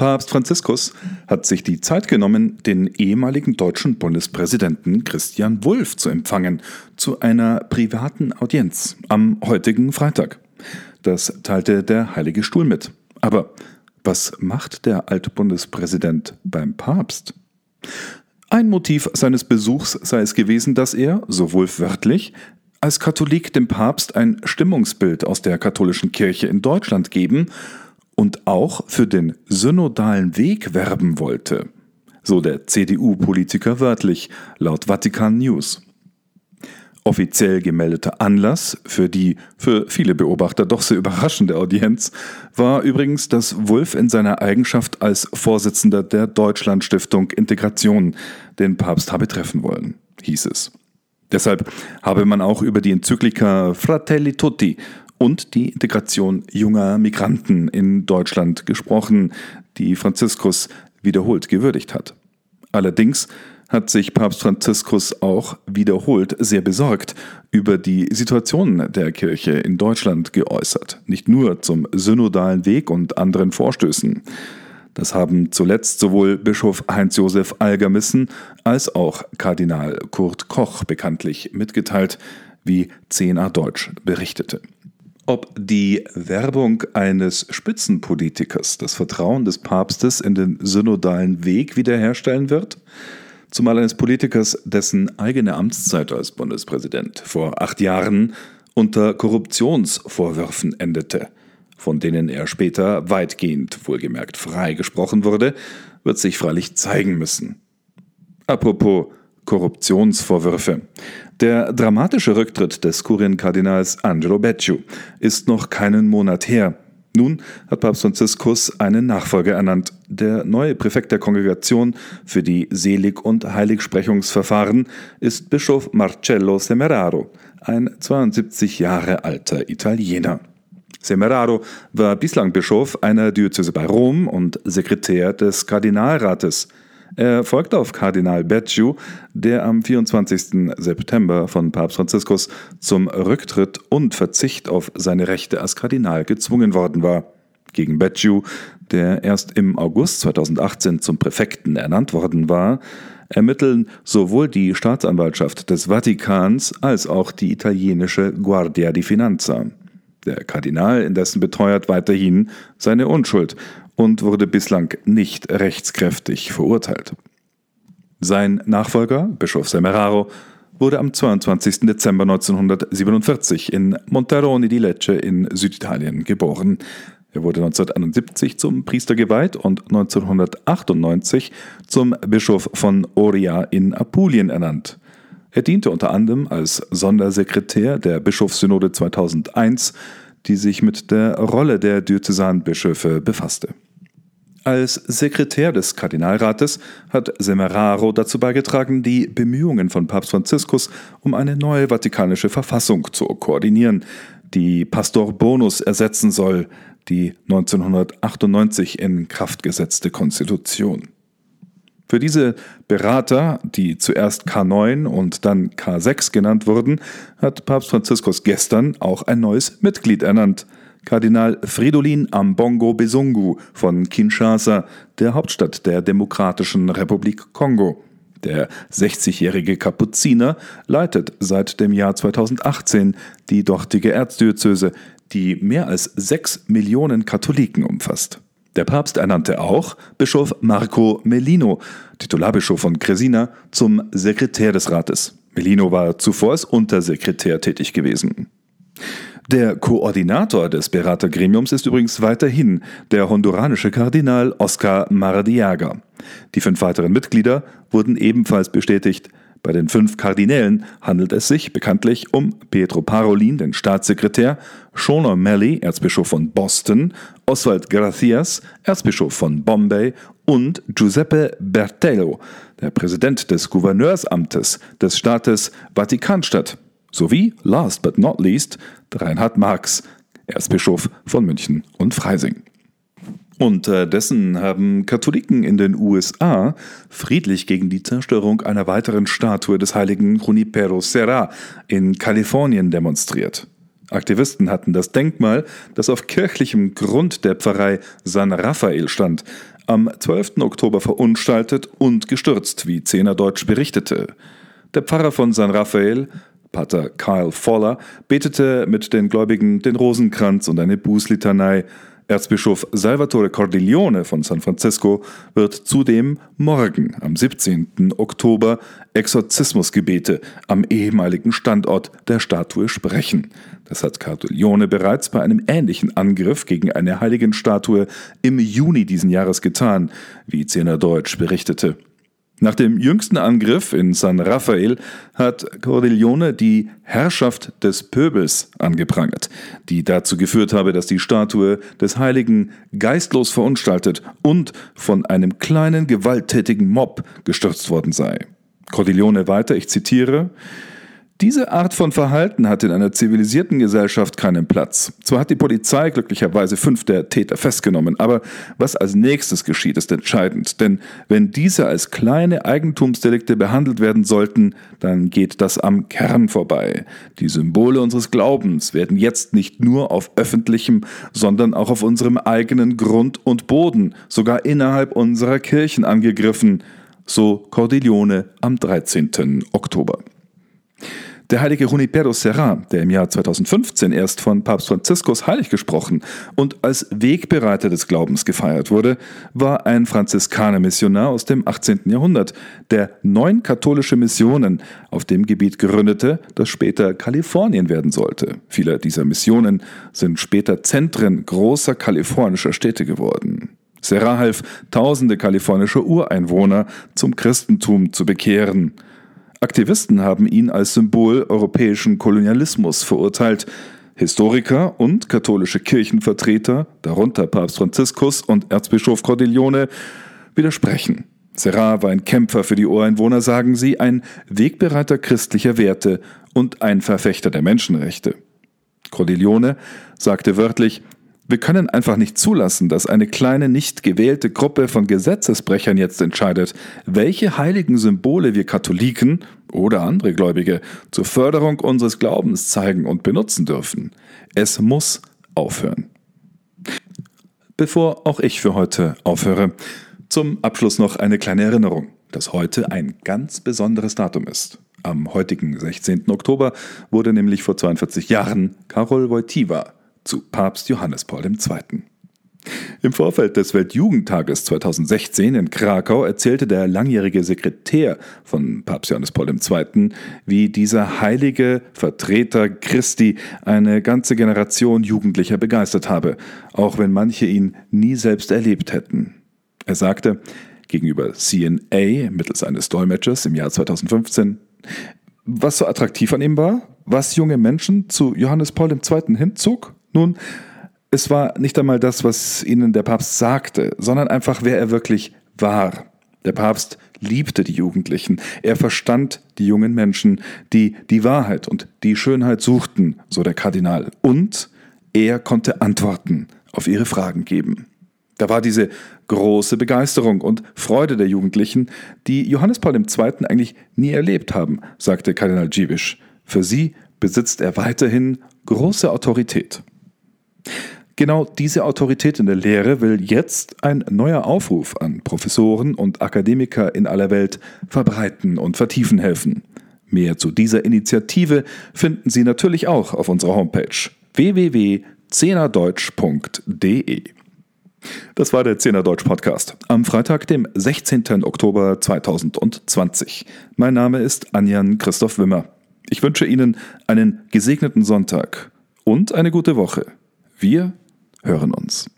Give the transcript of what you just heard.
Papst Franziskus hat sich die Zeit genommen, den ehemaligen deutschen Bundespräsidenten Christian Wulff zu empfangen, zu einer privaten Audienz am heutigen Freitag. Das teilte der Heilige Stuhl mit. Aber was macht der alte Bundespräsident beim Papst? Ein Motiv seines Besuchs sei es gewesen, dass er, sowohl wörtlich, als Katholik dem Papst ein Stimmungsbild aus der katholischen Kirche in Deutschland geben und auch für den synodalen Weg werben wollte, so der CDU-Politiker wörtlich laut Vatikan News. Offiziell gemeldeter Anlass für die für viele Beobachter doch sehr überraschende Audienz war übrigens, dass Wulff in seiner Eigenschaft als Vorsitzender der Deutschlandstiftung Integration den Papst habe treffen wollen, hieß es. Deshalb habe man auch über die Enzyklika Fratelli Tutti und die Integration junger Migranten in Deutschland gesprochen, die Franziskus wiederholt gewürdigt hat. Allerdings hat sich Papst Franziskus auch wiederholt sehr besorgt über die Situation der Kirche in Deutschland geäußert, nicht nur zum synodalen Weg und anderen Vorstößen. Das haben zuletzt sowohl Bischof Heinz-Josef Algermissen als auch Kardinal Kurt Koch bekanntlich mitgeteilt, wie CNA Deutsch berichtete ob die Werbung eines Spitzenpolitikers das Vertrauen des Papstes in den synodalen Weg wiederherstellen wird, zumal eines Politikers, dessen eigene Amtszeit als Bundespräsident vor acht Jahren unter Korruptionsvorwürfen endete, von denen er später weitgehend, wohlgemerkt, freigesprochen wurde, wird sich freilich zeigen müssen. Apropos Korruptionsvorwürfe. Der dramatische Rücktritt des Kurienkardinals Angelo Becciu ist noch keinen Monat her. Nun hat Papst Franziskus einen Nachfolger ernannt. Der neue Präfekt der Kongregation für die Selig- und Heiligsprechungsverfahren ist Bischof Marcello Semeraro, ein 72 Jahre alter Italiener. Semeraro war bislang Bischof einer Diözese bei Rom und Sekretär des Kardinalrates. Er folgte auf Kardinal Becciu, der am 24. September von Papst Franziskus zum Rücktritt und Verzicht auf seine Rechte als Kardinal gezwungen worden war. Gegen Becciu, der erst im August 2018 zum Präfekten ernannt worden war, ermitteln sowohl die Staatsanwaltschaft des Vatikans als auch die italienische Guardia di Finanza. Der Kardinal indessen beteuert weiterhin seine Unschuld und wurde bislang nicht rechtskräftig verurteilt. Sein Nachfolger, Bischof Semeraro, wurde am 22. Dezember 1947 in Monterone di Lecce in Süditalien geboren. Er wurde 1971 zum Priester geweiht und 1998 zum Bischof von Oria in Apulien ernannt. Er diente unter anderem als Sondersekretär der Bischofssynode 2001, die sich mit der Rolle der Diözesanbischöfe befasste. Als Sekretär des Kardinalrates hat Semeraro dazu beigetragen, die Bemühungen von Papst Franziskus um eine neue vatikanische Verfassung zu koordinieren, die Pastor Bonus ersetzen soll, die 1998 in Kraft gesetzte Konstitution. Für diese Berater, die zuerst K9 und dann K6 genannt wurden, hat Papst Franziskus gestern auch ein neues Mitglied ernannt – Kardinal Fridolin Ambongo Besungu von Kinshasa, der Hauptstadt der Demokratischen Republik Kongo. Der 60-jährige Kapuziner leitet seit dem Jahr 2018 die dortige Erzdiözese, die mehr als sechs Millionen Katholiken umfasst. Der Papst ernannte auch Bischof Marco Melino, Titularbischof von Cresina, zum Sekretär des Rates. Melino war zuvor als Untersekretär tätig gewesen. Der Koordinator des Beratergremiums ist übrigens weiterhin der honduranische Kardinal Oscar Maradiaga. Die fünf weiteren Mitglieder wurden ebenfalls bestätigt. Bei den fünf Kardinälen handelt es sich bekanntlich um Pietro Parolin, den Staatssekretär, Sean O'Malley, Erzbischof von Boston, Oswald Gracias, Erzbischof von Bombay und Giuseppe Bertello, der Präsident des Gouverneursamtes des Staates Vatikanstadt sowie, last but not least, Reinhard Marx, Erzbischof von München und Freising. Unterdessen haben Katholiken in den USA friedlich gegen die Zerstörung einer weiteren Statue des heiligen Junipero Serra in Kalifornien demonstriert. Aktivisten hatten das Denkmal, das auf kirchlichem Grund der Pfarrei San Raphael stand, am 12. Oktober verunstaltet und gestürzt, wie Zehner Deutsch berichtete. Der Pfarrer von San Raphael, Pater Kyle Foller, betete mit den Gläubigen den Rosenkranz und eine Bußlitanei, Erzbischof Salvatore Cordiglione von San Francisco wird zudem morgen, am 17. Oktober, Exorzismusgebete am ehemaligen Standort der Statue sprechen. Das hat Cordiglione bereits bei einem ähnlichen Angriff gegen eine Heiligenstatue im Juni diesen Jahres getan, wie Zehner Deutsch berichtete. Nach dem jüngsten Angriff in San Rafael hat Cordiglione die Herrschaft des Pöbels angeprangert, die dazu geführt habe, dass die Statue des Heiligen geistlos verunstaltet und von einem kleinen gewalttätigen Mob gestürzt worden sei. Cordiglione weiter, ich zitiere, diese Art von Verhalten hat in einer zivilisierten Gesellschaft keinen Platz. Zwar hat die Polizei glücklicherweise fünf der Täter festgenommen, aber was als nächstes geschieht, ist entscheidend. Denn wenn diese als kleine Eigentumsdelikte behandelt werden sollten, dann geht das am Kern vorbei. Die Symbole unseres Glaubens werden jetzt nicht nur auf öffentlichem, sondern auch auf unserem eigenen Grund und Boden, sogar innerhalb unserer Kirchen angegriffen. So Cordiglione am 13. Oktober. Der heilige Junipero Serra, der im Jahr 2015 erst von Papst Franziskus heilig gesprochen und als Wegbereiter des Glaubens gefeiert wurde, war ein Franziskaner-Missionar aus dem 18. Jahrhundert, der neun katholische Missionen auf dem Gebiet gründete, das später Kalifornien werden sollte. Viele dieser Missionen sind später Zentren großer kalifornischer Städte geworden. Serra half tausende kalifornische Ureinwohner zum Christentum zu bekehren. Aktivisten haben ihn als Symbol europäischen Kolonialismus verurteilt. Historiker und katholische Kirchenvertreter, darunter Papst Franziskus und Erzbischof Cordiglione, widersprechen. Serra war ein Kämpfer für die Ureinwohner, sagen sie, ein Wegbereiter christlicher Werte und ein Verfechter der Menschenrechte. Cordiglione sagte wörtlich, wir können einfach nicht zulassen, dass eine kleine, nicht gewählte Gruppe von Gesetzesbrechern jetzt entscheidet, welche heiligen Symbole wir Katholiken oder andere Gläubige zur Förderung unseres Glaubens zeigen und benutzen dürfen. Es muss aufhören. Bevor auch ich für heute aufhöre, zum Abschluss noch eine kleine Erinnerung, dass heute ein ganz besonderes Datum ist. Am heutigen 16. Oktober wurde nämlich vor 42 Jahren Karol Wojtyła zu Papst Johannes Paul II. Im Vorfeld des Weltjugendtages 2016 in Krakau erzählte der langjährige Sekretär von Papst Johannes Paul II., wie dieser heilige Vertreter Christi eine ganze Generation Jugendlicher begeistert habe, auch wenn manche ihn nie selbst erlebt hätten. Er sagte gegenüber CNA mittels eines Dolmetschers im Jahr 2015, was so attraktiv an ihm war, was junge Menschen zu Johannes Paul II. hinzog, nun, es war nicht einmal das, was ihnen der Papst sagte, sondern einfach, wer er wirklich war. Der Papst liebte die Jugendlichen. Er verstand die jungen Menschen, die die Wahrheit und die Schönheit suchten, so der Kardinal. Und er konnte Antworten auf ihre Fragen geben. Da war diese große Begeisterung und Freude der Jugendlichen, die Johannes Paul II. eigentlich nie erlebt haben, sagte Kardinal Dziwisz. Für sie besitzt er weiterhin große Autorität. Genau diese Autorität in der Lehre will jetzt ein neuer Aufruf an Professoren und Akademiker in aller Welt verbreiten und vertiefen helfen. Mehr zu dieser Initiative finden Sie natürlich auch auf unserer Homepage www.zehnerdeutsch.de. Das war der Zehner Deutsch Podcast am Freitag, dem 16. Oktober 2020. Mein Name ist Anjan Christoph Wimmer. Ich wünsche Ihnen einen gesegneten Sonntag und eine gute Woche. Wir hören uns.